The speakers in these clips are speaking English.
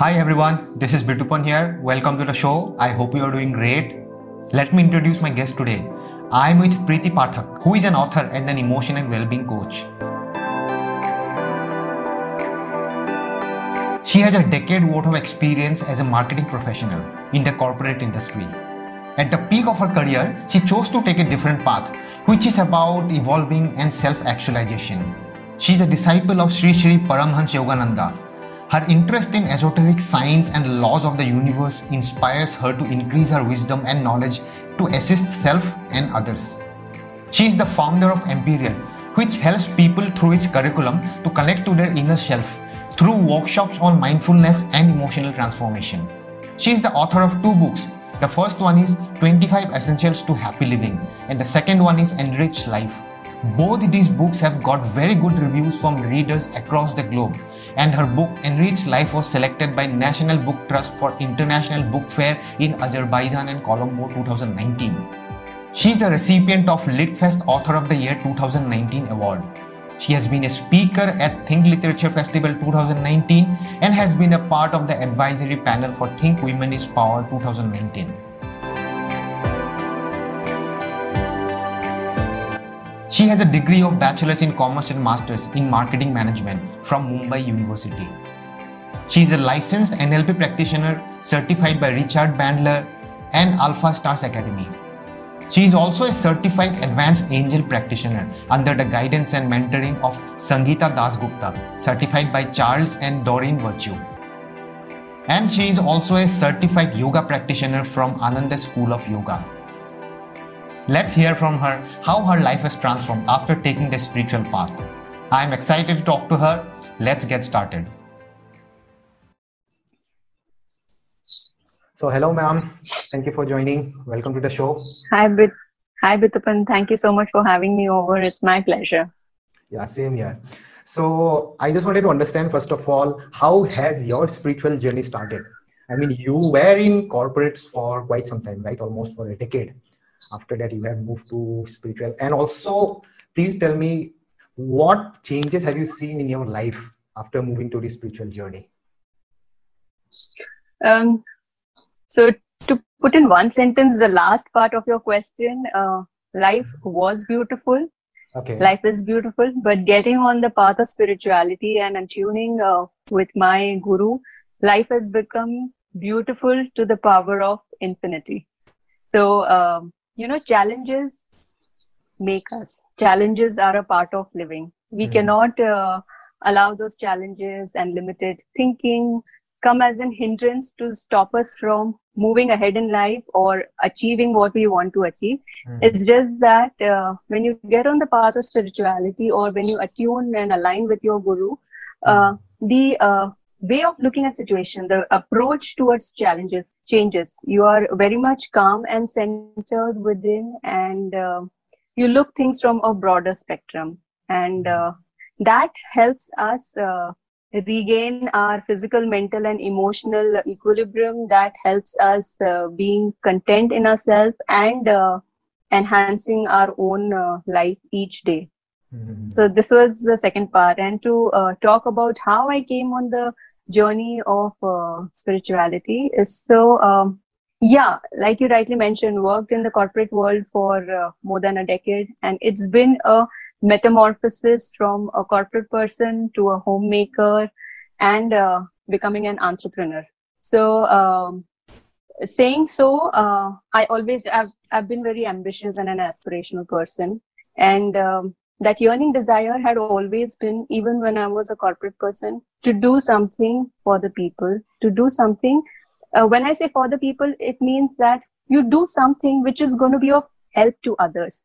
Hi everyone, this is Bitupan here. Welcome to the show. I hope you are doing great. Let me introduce my guest today. I am with Preeti Pathak, who is an author and an emotion and well-being coach. She has a decade worth of experience as a marketing professional in the corporate industry. At the peak of her career, she chose to take a different path, which is about evolving and self-actualization. She is a disciple of Sri Sri Paramhans Yogananda. Her interest in esoteric science and laws of the universe inspires her to increase her wisdom and knowledge to assist self and others. She is the founder of Imperial, which helps people through its curriculum to connect to their inner self through workshops on mindfulness and emotional transformation. She is the author of two books. The first one is 25 Essentials to Happy Living, and the second one is Enrich Life. Both these books have got very good reviews from readers across the globe, and her book Enriched Life was selected by National Book Trust for International Book Fair in Azerbaijan and Colombo 2019. She is the recipient of LitFest Author of the Year 2019 award. She has been a speaker at Think Literature Festival 2019 and has been a part of the advisory panel for Think Women is Power 2019. She has a degree of Bachelor's in Commerce and Master's in Marketing Management from Mumbai University. She is a licensed NLP practitioner certified by Richard Bandler and Alpha Stars Academy. She is also a certified advanced angel practitioner under the guidance and mentoring of Sangeeta Dasgupta, certified by Charles and Doreen Virtue. And she is also a certified yoga practitioner from Ananda School of Yoga. Let's hear from her how her life has transformed after taking the spiritual path. I am excited to talk to her. Let's get started. So, hello, ma'am. Thank you for joining. Welcome to the show. Hi, Bit. Hi, Bitupan. Thank you so much for having me over. It's my pleasure. Yeah, same here. So, I just wanted to understand, first of all, how has your spiritual journey started? I mean, you were in corporates for quite some time, right? Almost for a decade after that you have moved to spiritual. And also please tell me what changes have you seen in your life after moving to the spiritual journey? Um, so to put in one sentence the last part of your question uh, life was beautiful. Okay. Life is beautiful but getting on the path of spirituality and tuning uh, with my guru life has become beautiful to the power of infinity. So um, you know challenges make us challenges are a part of living we mm. cannot uh, allow those challenges and limited thinking come as an hindrance to stop us from moving ahead in life or achieving what we want to achieve mm. it's just that uh, when you get on the path of spirituality or when you attune and align with your guru uh, the uh, way of looking at situation the approach towards challenges changes. You are very much calm and centered within and uh, you look things from a broader spectrum. And uh, that helps us uh, regain our physical mental and emotional equilibrium. That helps us uh, being content in ourselves and uh, enhancing our own uh, life each day. Mm-hmm. so this was the second part. And to talk about how i came on the journey of uh, spirituality is so um, yeah like you rightly mentioned worked in the corporate world for uh, more than a decade and it's been a metamorphosis from a corporate person to a homemaker and uh, becoming an entrepreneur. So um, saying so uh, i always have i've been very ambitious and an aspirational person. And um, that yearning desire had always been even when i was a corporate person to do something for the people to do something. Uh, when i say for the people it means that you do something which is going to be of help to others.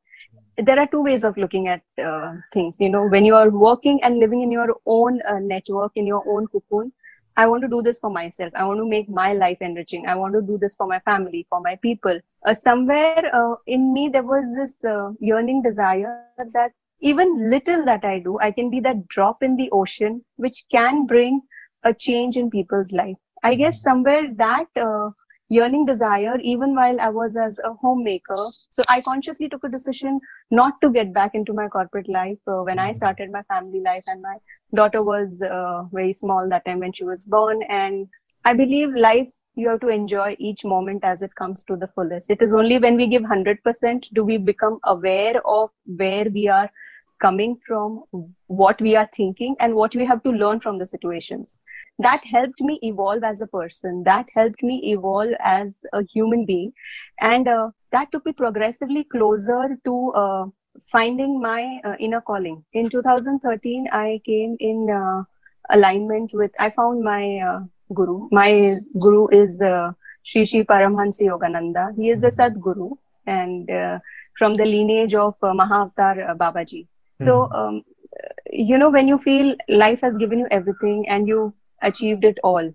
There are two ways of looking at uh, things you know. When you are working and living in your own uh, network in your own cocoon i want to do this for myself. I want to make my life enriching. I want to do this for my family for my people. Uh, somewhere uh, in me there was this uh, yearning desire that even little that I do, I can be that drop in the ocean which can bring a change in people's life. I guess somewhere that uh, yearning desire, even while I was as a homemaker, so I consciously took a decision not to get back into my corporate life uh, when I mm-hmm. started my family life, and my daughter was uh, very small that time when she was born, and I believe life you have to enjoy each moment as it comes to the fullest. It is only when we give 100% do we become aware of where we are coming from, what we are thinking, and what we have to learn from the situations. That helped me evolve as a person. That helped me evolve as a human being. And uh, that took me progressively closer to uh, finding my uh, inner calling. In 2013, I came in uh, alignment with, I found my uh, guru. My guru is uh, Sri Sri Paramhansa Yogananda. He is a. Sadguru and uh, from the lineage of uh, Mahavatar uh, Babaji. So, um, you know, when you feel life has given you everything and you achieved it all,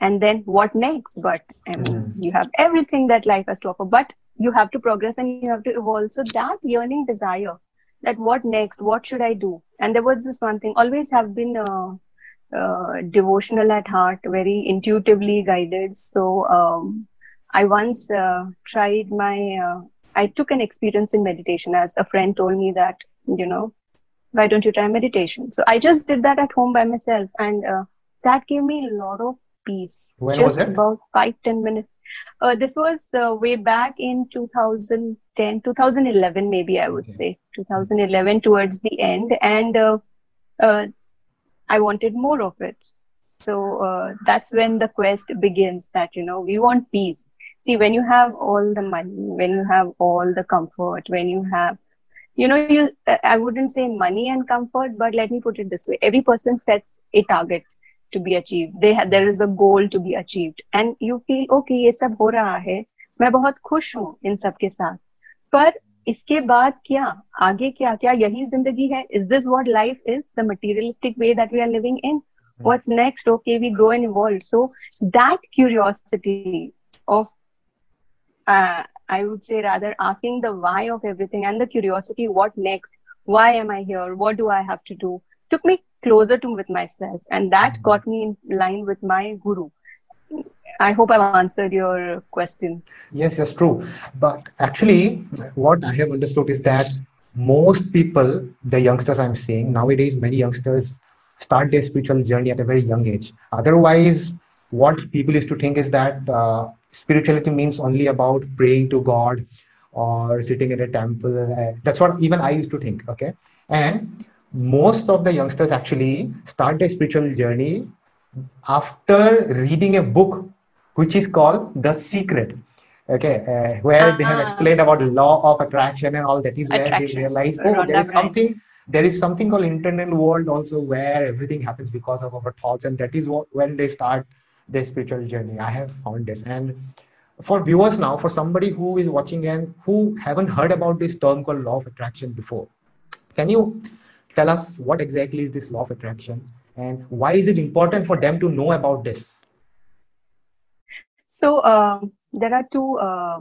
and then what next? But I mean, mm-hmm. you have everything that life has to offer, but you have to progress and you have to evolve. So that yearning desire, that what next? What should I do? And there was this one thing. Always have been uh, uh, devotional at heart, very intuitively guided. So um, I once uh, tried my, uh, I took an experience in meditation as a friend told me that, you know, why don't you try meditation? So I just did that at home by myself and uh, that gave me a lot of peace. When just was it? about five, ten minutes. Uh, this was uh, way back in 2010, 2011, maybe I would okay. say 2011 towards the end. And I wanted more of it. So uh, that's when the quest begins that, you know, we want peace. See, when you have all the money, when you have all the comfort, when you have, you know, you, I wouldn't say money and comfort, but let me put it this way. Every person sets a target to be achieved. They have, there is a goal to be achieved. And you feel, okay, ये सब हो रहा है. मैं बहुत खुश हूँ इन सब के साथ. पर इसके बाद क्या आगे क्या क्या यही जिंदगी है is this what life is the materialistic way that we are living in what's next okay we grow and evolve so that curiosity of uh, i would say rather asking the why of everything and the curiosity what next why am i here what do i have to do took me closer to with myself and that mm-hmm. got me in line with my guru I hope I've answered your question. Yes, yes, true. But actually, what I have understood is that most people, the youngsters I'm seeing nowadays, many youngsters start their spiritual journey at a very young age. Otherwise, what people used to think is that uh, spirituality means only about praying to God or sitting in a temple. That's what even I used to think. Okay. And most of the youngsters actually start their spiritual journey after reading a book which is called The Secret. Okay, uh, where uh-huh. they have ah. explained about the law of attraction and all that is where attraction. they realize, oh, there is something, there is something called internal world also where everything happens because of our thoughts, and that is what when they start their spiritual journey. I have found this, and for viewers now, for somebody who is watching and who haven't heard about this term called law of attraction before, can you tell us what exactly is this law of attraction and why is it important for them to know about this? So uh, there are two uh,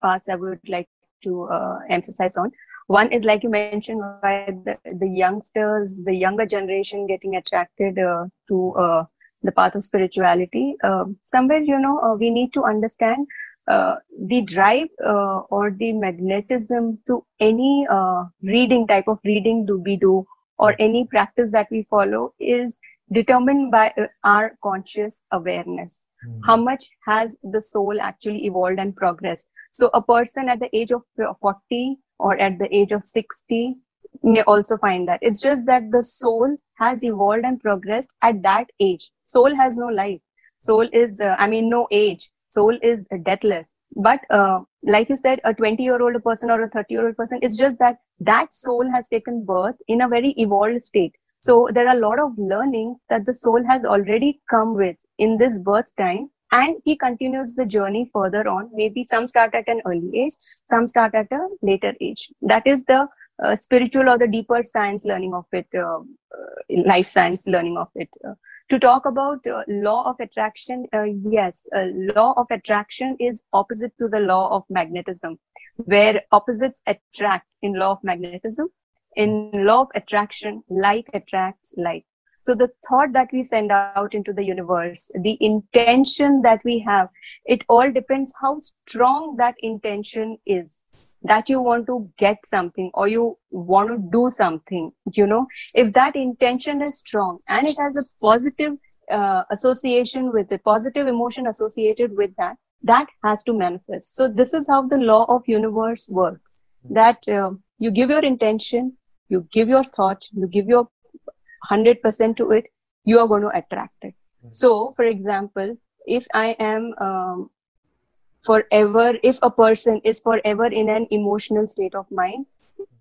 parts I would like to uh, emphasize on. One is like you mentioned, why the, the youngsters, the younger generation getting attracted uh, to uh, the path of spirituality. Um, somewhere, you know, uh, we need to understand the drive or the magnetism to any reading type of reading do we do or any practice that we follow is determined by our conscious awareness mm. how much has the soul actually evolved and progressed so a person at the age of 40 or at the age of 60 may also find that. It's just that the soul has evolved and progressed at that age. Soul has no life. Soul is uh, i mean no age. Soul is deathless. But uh, like you said a 20 year old person or a 30 year old person it's just that that soul has taken birth in a very evolved state. So there are a lot of learning that the soul has already come with in this birth time and he continues the journey further on. Maybe some start at an early age, some start at a later age. That is the uh, spiritual or the deeper science learning of it, uh, uh, life science learning of it. Uh, to talk about uh, law of attraction, yes, law of attraction is opposite to the law of magnetism, where opposites attract in law of magnetism in law of attraction, like attracts like. So the thought that we send out into the universe, the intention that we have, it all depends how strong that intention is that you want to get something or you want to do something you know if that intention is strong and it has a positive uh, association with it, positive emotion associated with that, that has to manifest. So this is how the law of universe works. That uh, you give your intention, you give your thought, you give your 100% to it, you are going to attract it. So, for example, if I am um, forever, if a person is forever in an emotional state of mind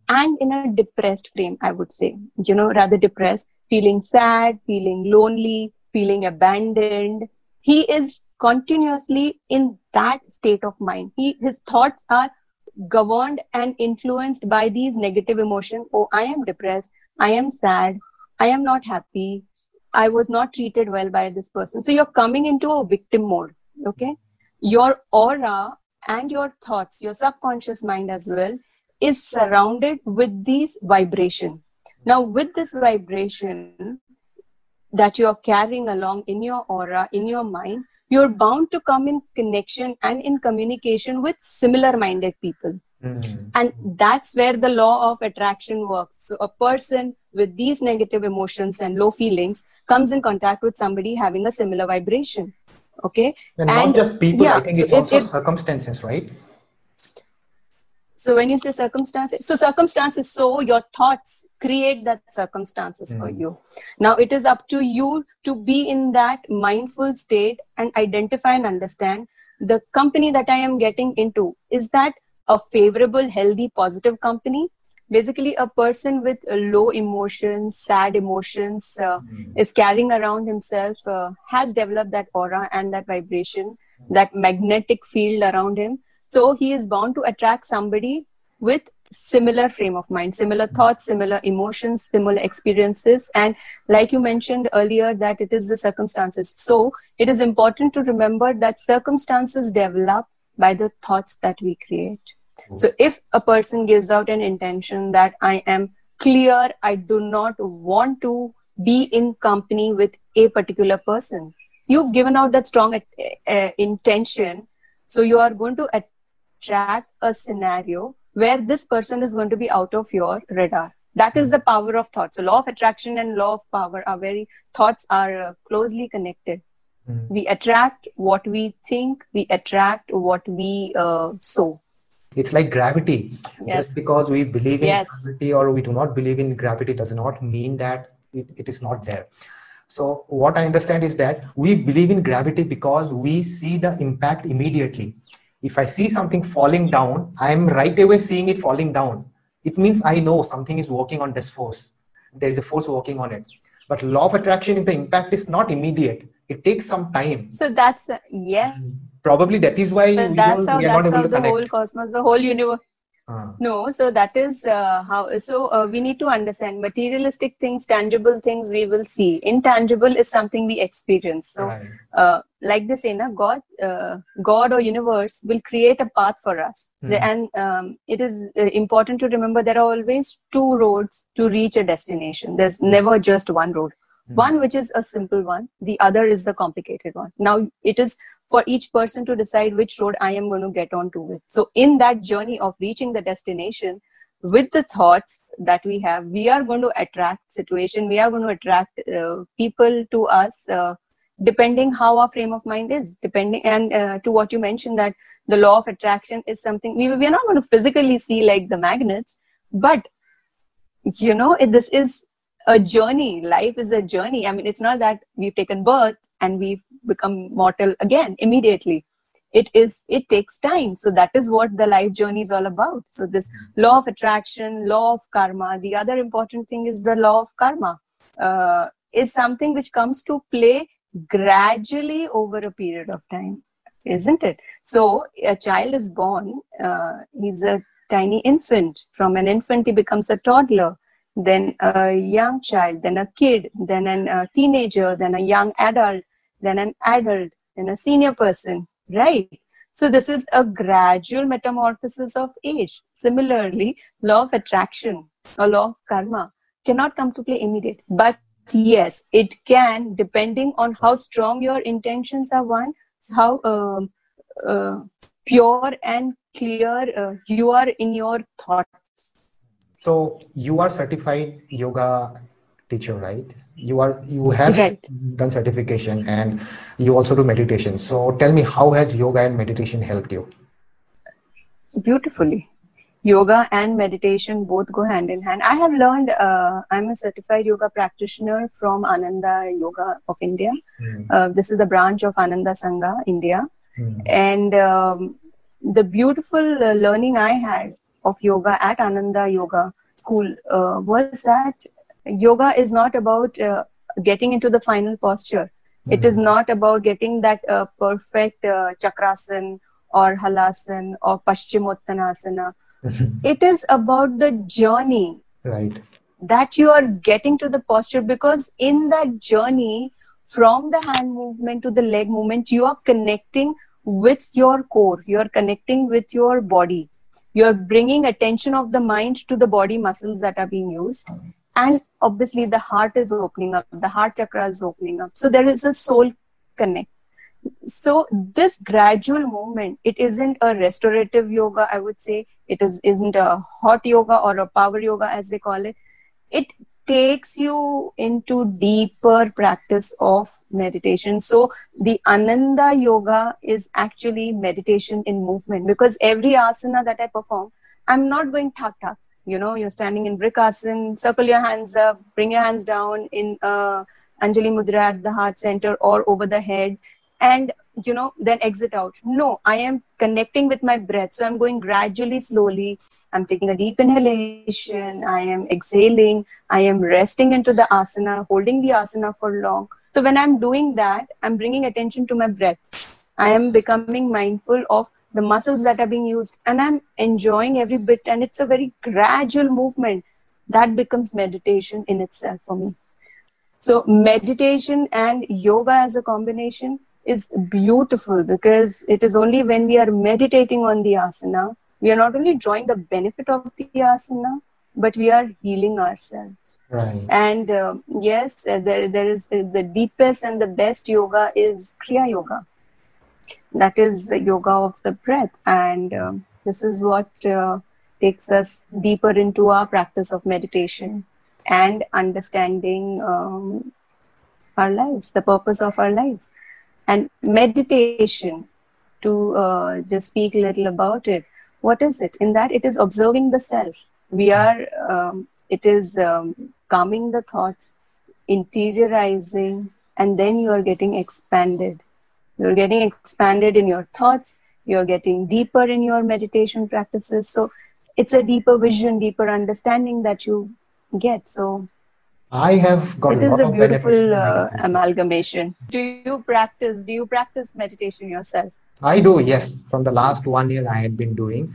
and in a depressed frame, I would say, you know, rather depressed, feeling sad, feeling lonely, feeling abandoned, he is continuously in that state of mind. He, his thoughts are governed and influenced by these negative emotions. Oh, I am depressed. I am sad. I am not happy. I was not treated well by this person. So you're coming into a victim mode. Okay. Your aura and your thoughts, your subconscious mind as well, is surrounded with these vibration. Now, with this vibration that you're carrying along in your aura, in your mind, you're bound to come in connection and in communication with similar minded people. Mm-hmm. And that's where the law of attraction works. So, a person with these negative emotions and low feelings comes in contact with somebody having a similar vibration. Okay. And, and not just people, yeah, I think so it's also circumstances, right? So, when you say circumstances, so circumstances, so your thoughts create that circumstances mm. for you. Now, it is up to you to be in that mindful state and identify and understand the company that I am getting into. Is that a favorable, healthy, positive company. Basically, a person with uh, low emotions, sad emotions, uh, mm. is carrying around himself, uh, has developed that aura and that vibration, that magnetic field around him. So he is bound to attract somebody with similar frame of mind similar hmm. thoughts similar emotions similar experiences and like you mentioned earlier that it is the circumstances so it is important to remember that circumstances develop by the thoughts that we create. So if a person gives out an intention that I am clear, I do not want to be in company with a particular person, you've given out that strong uh, intention. So you are going to attract a scenario where this person is going to be out of your radar. That is the power of thought. So law of attraction and law of power are very thoughts are uh, closely connected. Mm. We attract what we think, we attract what we uh, sow. It's like gravity. Yes. Just because we believe in yes. gravity or we do not believe in gravity does not mean that it, it is not there. So, what I understand is that we believe in gravity because we see the impact immediately. If I see something falling down, I am right away seeing it falling down. It means I know something is working on this force. There is a force working on it. But law of attraction is the impact is not immediate it takes some time so that's uh, yeah probably that is why so that's how that's how the connect. whole cosmos the whole universe uh. no so that is uh, how so uh, we need to understand materialistic things tangible things we will see intangible is something we experience so right. Uh, like this in a god uh, god or universe will create a path for us mm. and um, it is important to remember there are always two roads to reach a destination there's never just one road mm. one which is a simple one the other is the complicated one now it is for each person to decide which road i am going to get on to with so in that journey of reaching the destination with the thoughts that we have we are going to attract situation we are going to attract uh, people to us uh, depending how our frame of mind is depending and uh, to what you mentioned that the law of attraction is something we, we are not going to physically see like the magnets but you know it, this is a journey. Life is a journey. I mean, it's not that we've taken birth and we've become mortal again immediately. It is. It takes time. So that is what the life journey is all about. So this law of attraction, law of karma. The other important thing is the law of karma. Uh, is something which comes to play gradually over a period of time, isn't it? So a child is born. Uh, he's a tiny infant. From an infant, he becomes a toddler then a young child, then a kid, then a uh, teenager, then a young adult, then an adult, then a senior person, right? So this is a gradual metamorphosis of age. Similarly, law of attraction or law of karma cannot come to play immediate. But yes, it can, depending on how strong your intentions are one, how uh, uh, pure and clear uh, you are in your thoughts. so you are certified yoga teacher, right? You are you have right. done certification and you also do meditation. So tell me, how has yoga and meditation helped you? Beautifully yoga and meditation both go hand in hand. I have learned, uh, I'm a certified yoga practitioner from Ananda Yoga of India. Mm. Uh, this is a branch of Ananda Sangha, India. Mm. And um, the beautiful uh, learning I had of yoga at Ananda Yoga School uh, was that yoga is not about uh, getting into the final posture. Mm. It is hmm. not about getting that uh, perfect chakrasan or halasan or paschimottanasana it is about the journey right that you are getting to the posture because in that journey from the hand movement to the leg movement you are connecting with your core you are connecting with your body you are bringing attention of the mind to the body muscles that are being used and obviously the heart is opening up the heart chakra is opening up. So there is a soul connect. So this gradual movement it isn't a restorative yoga i would say. It is isn't a hot yoga or a power yoga as they call it. It takes you into deeper practice of meditation. So the ananda yoga is actually meditation in movement because every asana that i perform i'm not going thak thak you know you're standing in vrikasana circle your hands up bring your hands down in uh, anjali mudra at the heart center or over the head and you know then exit out. No i am connecting with my breath. So i'm going gradually slowly. I'm taking a deep inhalation. I am exhaling. I am resting into the asana holding the asana for long. So when i'm doing that i'm bringing attention to my breath i am becoming mindful of the muscles that are being used and i'm enjoying every bit and it's a very gradual movement that becomes meditation in itself for me so meditation and yoga as a combination is beautiful because it is only when we are meditating on the asana, we are not only drawing the benefit of the asana, but we are healing ourselves. Right. And uh, yes, uh, there, there is uh, the deepest and the best yoga is Kriya Yoga. That is the yoga of the breath. And um, this is what uh, takes us deeper into our practice of meditation and understanding um, our lives, the purpose of our lives. And meditation to uh, just speak a little about it what is it? In that it is observing the self. We are um, it is um, calming the thoughts interiorizing and then you are getting expanded you're getting expanded in your thoughts you're getting deeper in your meditation practices so it's a deeper vision deeper understanding that you get so I have got. It is a beautiful uh, amalgamation. Do you practice? Do you practice meditation yourself? I do. Yes, from the last one year I had been doing.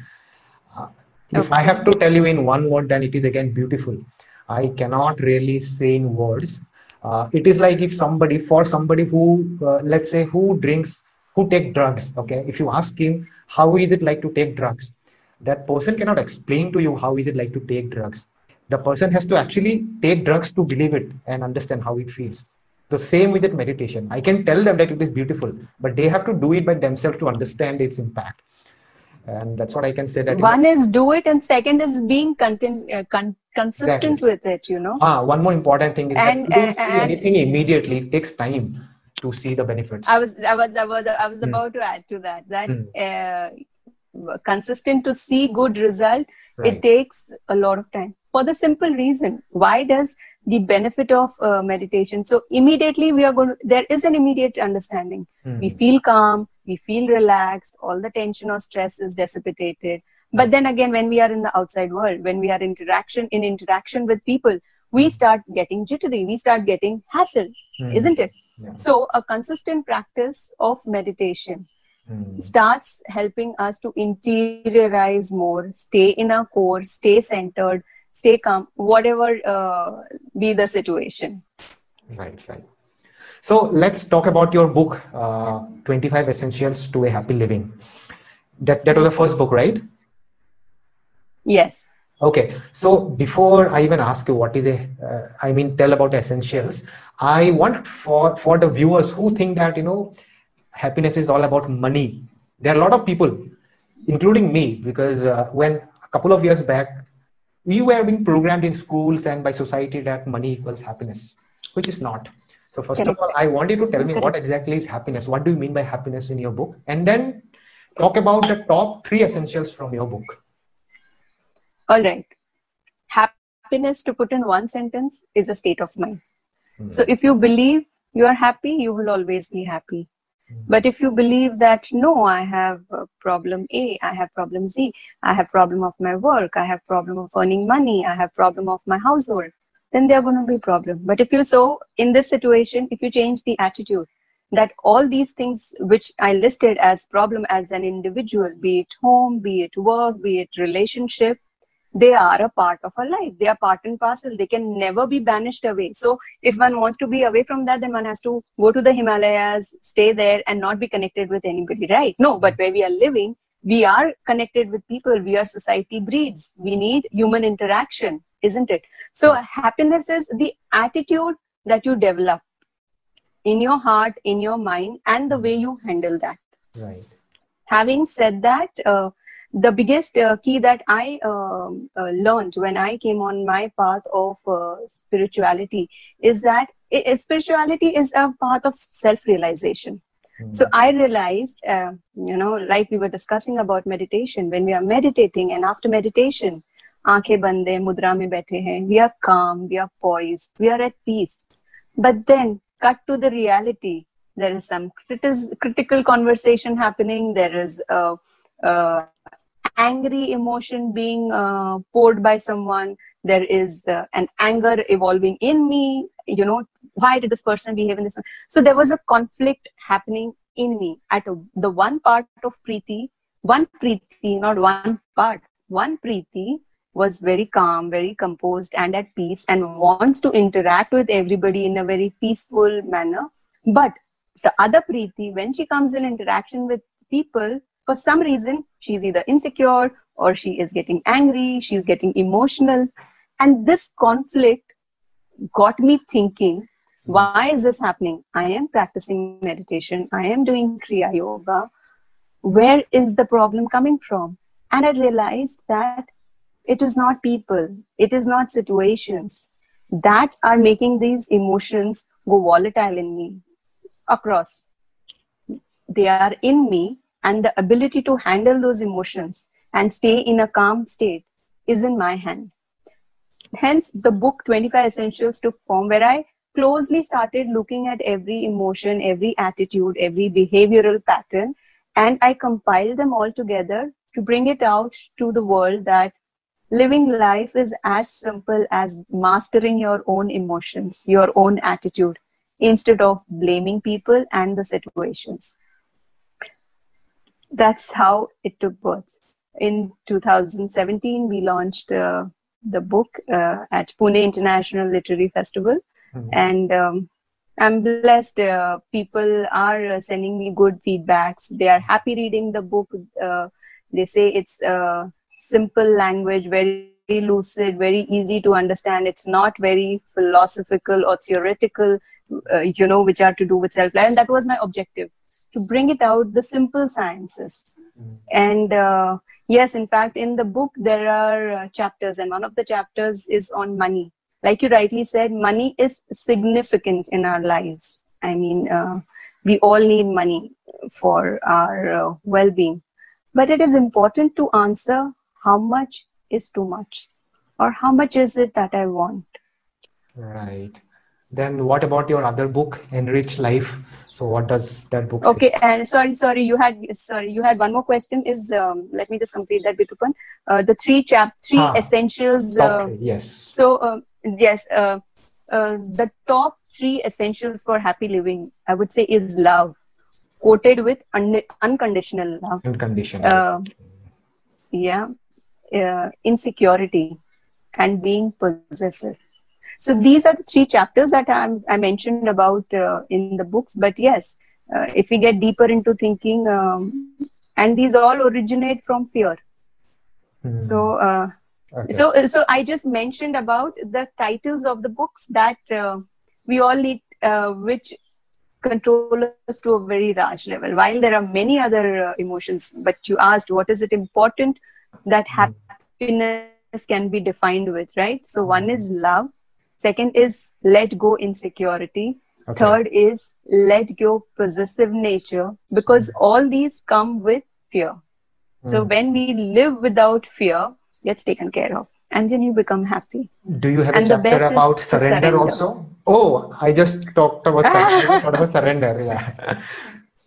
Uh, if okay. I have to tell you in one word, then it is again beautiful. I cannot really say in words. Uh, it is like if somebody, for somebody who, uh, let's say, who drinks, who take drugs. Okay, if you ask him how is it like to take drugs, that person cannot explain to you how is it like to take drugs. The person has to actually take drugs to believe it and understand how it feels. The same with that meditation. I can tell them that it is beautiful but they have to do it by themselves to understand its impact. And that's what i can say that one is do it and second is being content, uh, con- consistent with it you know ah one more important thing is and, that you don't uh, see anything immediately it takes time to see the benefits i was i was i was i was hmm. about to add to that that hmm. uh, consistent to see good result right. it takes a lot of time for the simple reason why does the benefit of uh, meditation so immediately we are going to, there is an immediate understanding mm. we feel calm we feel relaxed all the tension or stress is dissipated but then again when we are in the outside world when we are interaction in interaction with people we hmm. start getting jittery we start getting hassle mm. isn't it yeah. so a consistent practice of meditation mm. starts helping us to interiorize more stay in our core stay centered stay calm whatever uh, be the situation right right so let's talk about your book uh, 25 essentials to a happy living that that was the first book right yes okay so before i even ask you what is a uh, I mean tell about essentials i want for for the viewers who think that you know happiness is all about money there are a lot of people including me because uh, when a couple of years back we were being programmed in schools and by society that money equals happiness, which is not. So first Correct. of all, I want you to tell me Correct. what exactly is happiness. What do you mean by happiness in your book? And then talk about the top three essentials from your book. All right. Happiness, to put in one sentence, is a state of mind. Hmm. So if you believe you are happy, you will always be happy. Hmm. But if you believe that no, I have problem A, I have problem Z, I have problem of my work, I have problem of earning money, I have problem of my household, then there are going to be problem. But if you so in this situation, if you change the attitude that all these things which I listed as problem as an individual, be it home, be it work, be it relationship, they are a part of our life. They are part and parcel. They can never be banished away. So if one wants to be away from that, then one has to go to the Himalayas, stay there, and not be connected with anybody, right? No, but where we are living, we are connected with people. We are society breeds. We need human interaction, isn't it? So happiness is the attitude that you develop in your heart, in your mind, and the way you handle that. Right. Having said that, uh, the biggest uh, key that I uh, uh, learned when I came on my path of uh, spirituality is that it, spirituality is a path of self realization. Mm. So I realized, uh, you know, like we were discussing about meditation, when we are meditating and after meditation, aankhein bande, mudra mein baithe we are calm, we are poised, we are at peace. But then cut to the reality. There is some critical conversation happening. There is uh, uh angry emotion being uh, poured by someone there is uh, an anger evolving in me you know why did this person behave in this way? So there was a conflict happening in me at a, the one part of preeti one preeti not one part one preeti was very calm very composed and at peace and wants to interact with everybody in a very peaceful manner. But the other preeti when she comes in interaction with people for some reason she's either insecure or she is getting angry she's getting emotional. And this conflict got me thinking why is this happening? I am practicing meditation. I am doing kriya yoga. Where is the problem coming from? And i realized that it is not people. It is not situations that are making these emotions go volatile in me across. They are in me and the ability to handle those emotions and stay in a calm state is in my hand. Hence, the book 25 Essentials took form where I closely started looking at every emotion, every attitude, every behavioral pattern, and I compiled them all together to bring it out to the world that living life is as simple as mastering your own emotions, your own attitude, instead of blaming people and the situations that's how it took birth. In 2017, we launched uh, the book uh, at Pune International Literary Festival, mm-hmm. and um, I'm blessed. Uh, people are sending me good feedbacks. They are happy reading the book. Uh, they say it's a simple language, very lucid, very easy to understand. It's not very philosophical or theoretical, uh, you know, which are to do with self-life. And that was my objective to bring it out the simple sciences. Mm. and uh, yes in fact in the book there are uh, chapters and one of the chapters is on money. Like you rightly said money is significant in our lives. I mean uh, we all need money for our uh, well-being. But it is important to answer how much is too much or how much is it that i want. Right then what about your other book enrich life? So what does that book okay say? and sorry sorry you had sorry you had one more question. Is um, let me just complete that Bitupan uh, the three chap three ah, essentials uh, yes. so uh, yes uh, uh, the top three essentials for happy living i would say is love quoted with un- unconditional love. Unconditional. Uh, yeah insecurity and being possessive so these are the three chapters that I'm, i mentioned about uh, in the books. But yes, uh, if we get deeper into thinking, um, and these all originate from fear. Mm. So, uh, okay. so, so I just mentioned about the titles of the books that uh, we all need, uh, which control us to a very large level. While there are many other uh, emotions, but you asked what is it important that mm. happiness can be defined with, right? So one is love, second is let go insecurity, okay. third is let go possessive nature, because mm. all these come with fear. Mm. So when we live without fear, gets taken care of and then you become happy. Do you have and a chapter about surrender, surrender, also? Oh, I just talked about surrender. about surrender? Yeah.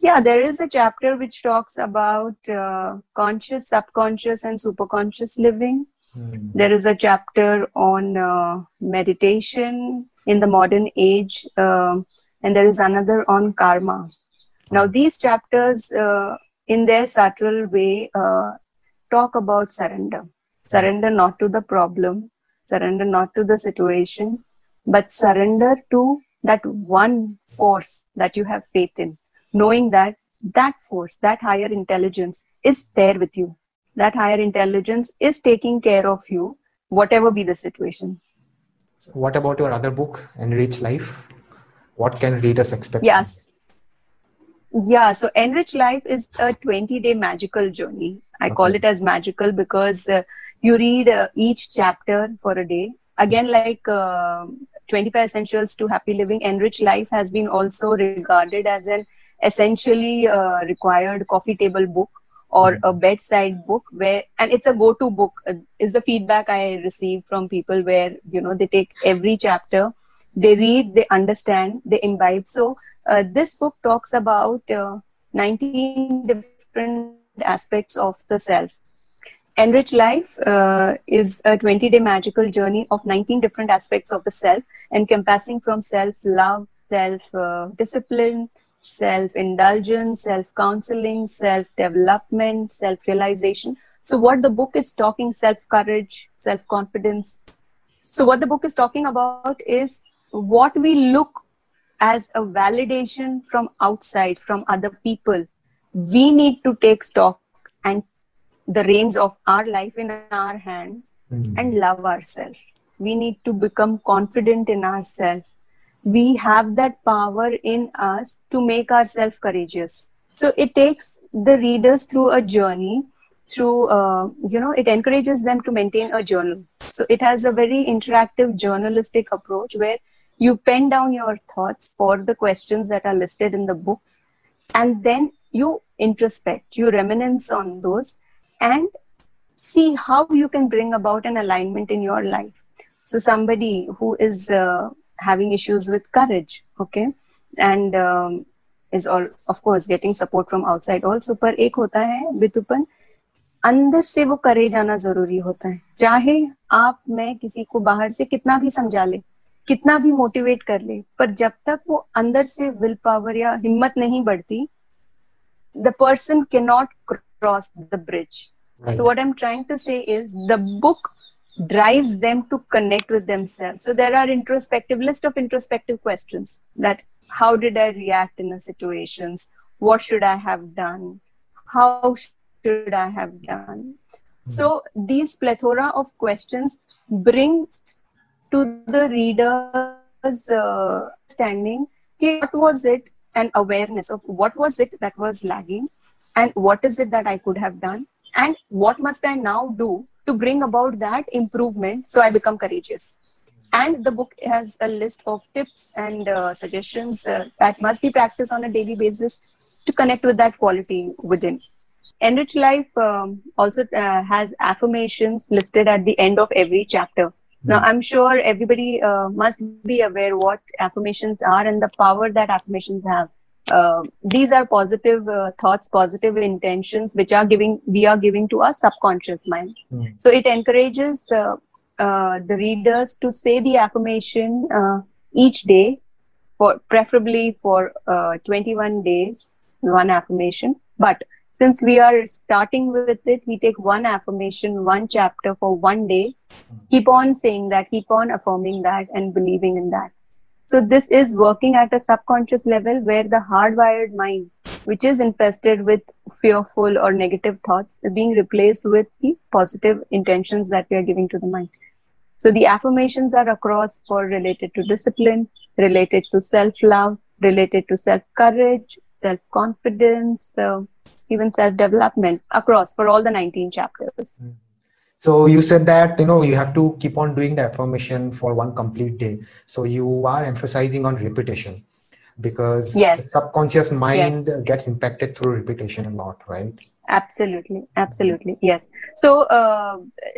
Yeah, there is a chapter which talks about uh, conscious, subconscious, and superconscious living. Mm. There is a chapter on uh, meditation in the modern age, uh, and there is another on karma. Now, these chapters, uh, in their subtle way, uh, talk about surrender Surrender not to the problem, surrender not to the situation, but surrender to that one force that you have faith in, knowing that that force, that higher intelligence is there with you. That higher intelligence is taking care of you, whatever be the situation. What about your other book, Enrich Life? What can readers expect? Yes. Yeah, so Enrich Life is a 20 day magical journey. I okay. call it as magical because uh, you read uh, each chapter for a day again like uh, 25 essentials to happy living enrich life has been also regarded as an essentially uh, required coffee table book or a bedside book where and it's a go-to book uh, is the feedback i receive from people where you know they take every chapter they read they understand they imbibe. So uh, this book talks about uh, 19 different aspects of the self. Enrich Life uh, is a 20 day magical journey of 19 different aspects of the self, encompassing from self love, self uh, discipline, self indulgence, self counseling, self development, self realization. So, what the book is talking self courage, self confidence. So, what the book is talking about is what we look as a validation from outside, from other people. We need to take stock and the reins of our life in our hands mm. and love ourselves. We need to become confident in ourselves. We have that power in us to make ourselves courageous. So it takes the readers through a journey through uh, you know it encourages them to maintain a journal so it has a very interactive journalistic approach where you pen down your thoughts for the questions that are listed in the books and then you introspect you reminisce on those and see how you can bring about an alignment in your life. So, somebody who is uh, having issues with courage, okay, and um, is all of course getting support from outside also. पर एक होता है बितुपन अंदर से वो करेज आना ज़रूरी होता है चाहे आप मैं किसी को बाहर से कितना भी समझा ले कितना भी मोटिवेट कर ले पर जब तक वो अंदर से विल पावर या हिम्मत नहीं बढ़ती the person can not cross the bridge. Right. So, what I'm trying to say is the book drives them to connect with themselves. So, there are introspective list of introspective questions that how did I react in the situations? What should I have done? How should I have done? Mm-hmm. So, these plethora of questions bring to the reader's uh, standing what was it an awareness of what was it that was lagging and what is it that I could have done and what must I now do to bring about that improvement so I become courageous. And the book has a list of tips and uh, suggestions uh, that must be practiced on a daily basis to connect with that quality within. Enrich Life um, also uh, has affirmations listed at the end of every chapter. Now, hmm. I'm sure everybody uh, must be aware what affirmations are and the power that affirmations have uh, these are positive uh, thoughts positive intentions which are giving we are giving to our subconscious mind mm. so it encourages uh, uh, the readers to say the affirmation uh, each day for preferably for uh, 21 days one affirmation but since we are starting with it we take one affirmation one chapter for one day mm. keep on saying that keep on affirming that and believing in that so this is working at a subconscious level where the hardwired mind, which is infested with fearful or negative thoughts, is being replaced with the positive intentions that we are giving to the mind. So the affirmations are across for related to discipline, related to self-love, related to self-courage, self-confidence, uh, even self-development across for all the 19 chapters. Mm. So you said that you know you have to keep on doing the affirmation for one complete day. So you are emphasizing on repetition because yes. subconscious mind yes. gets impacted through repetition a lot right? Absolutely. Absolutely. Yes. So uh,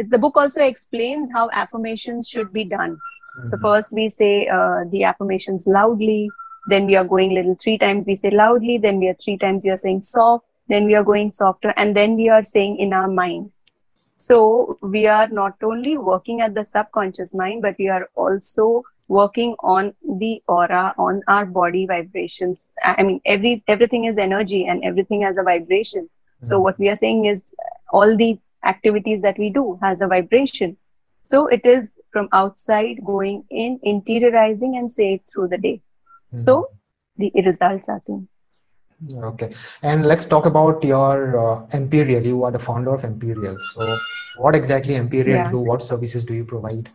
the book also explains how affirmations should be done. Mm-hmm. so first we say uh, the affirmations loudly then we are going little three times we say loudly then we are three times we are saying soft then we are going softer and then we are saying in our mind so we are not only working at the subconscious mind but we are also working on the aura on our body vibrations. I mean every everything is energy and everything has a vibration. Mm-hmm. so what we are saying is all the activities that we do has a vibration. So it is from outside going in interiorizing and say it through the day. Mm-hmm. so the results are seen okay. And let's talk about your uh, Empyreal you are the founder of Empyreal so what exactly Empyreal yeah. do? What services do you provide?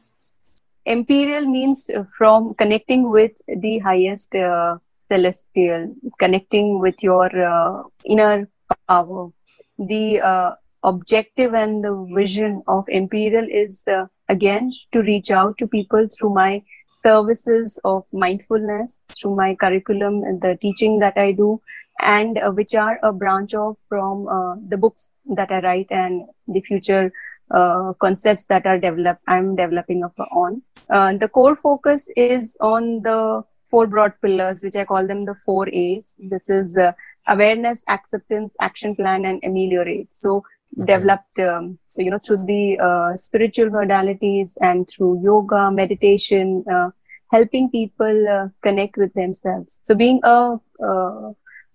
Empyreal means uh, from connecting with the highest uh, celestial connecting with your uh, inner power. The uh, objective and the vision of Empyreal is uh, again to reach out to people through my services of mindfulness through my curriculum and the teaching that i do and uh, which are a branch of from the books that i write and the future uh, concepts that are developed i'm developing on. Uh, the core focus is on the four broad pillars which i call them the four a's. This is uh, awareness acceptance action plan and ameliorate. So okay. developed um, so you know through the uh, spiritual modalities and through yoga meditation uh, helping people connect with themselves. So being a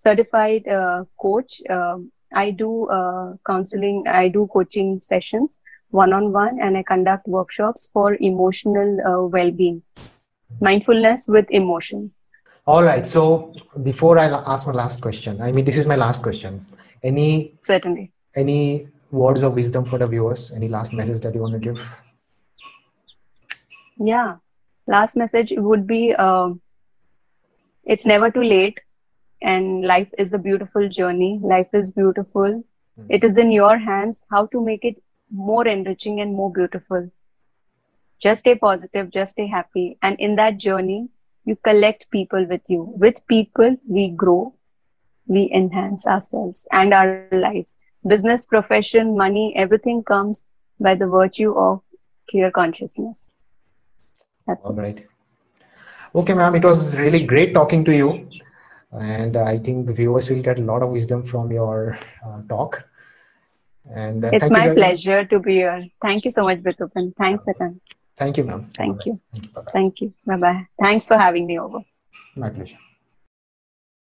certified coach um, I do uh, counseling, I do coaching sessions one on one, and I conduct workshops for emotional uh, well being, mindfulness with emotion. All right. So before I ask my last question, I mean, this is my last question. Any certainly any words of wisdom for the viewers? Any last message that you want to give? Yeah, last message would be um, it's never too late and life is a beautiful journey. Life is beautiful. Mm-hmm. it is in your hands. How to make it more enriching and more beautiful. Just stay positive just stay happy. And in that journey you collect people with you. With people we grow. We enhance ourselves and our lives. Business profession money everything comes by the virtue of clear consciousness. That's all it. right. Okay ma'am it was really great talking to you and i think viewers will get a lot of wisdom from your uh, talk. And uh, it's my pleasure to be here. Thank you so much Bitupan. thanks again thank you ma'am. Thank you. Thank you. Thank you. Bye bye thanks for having me over. My pleasure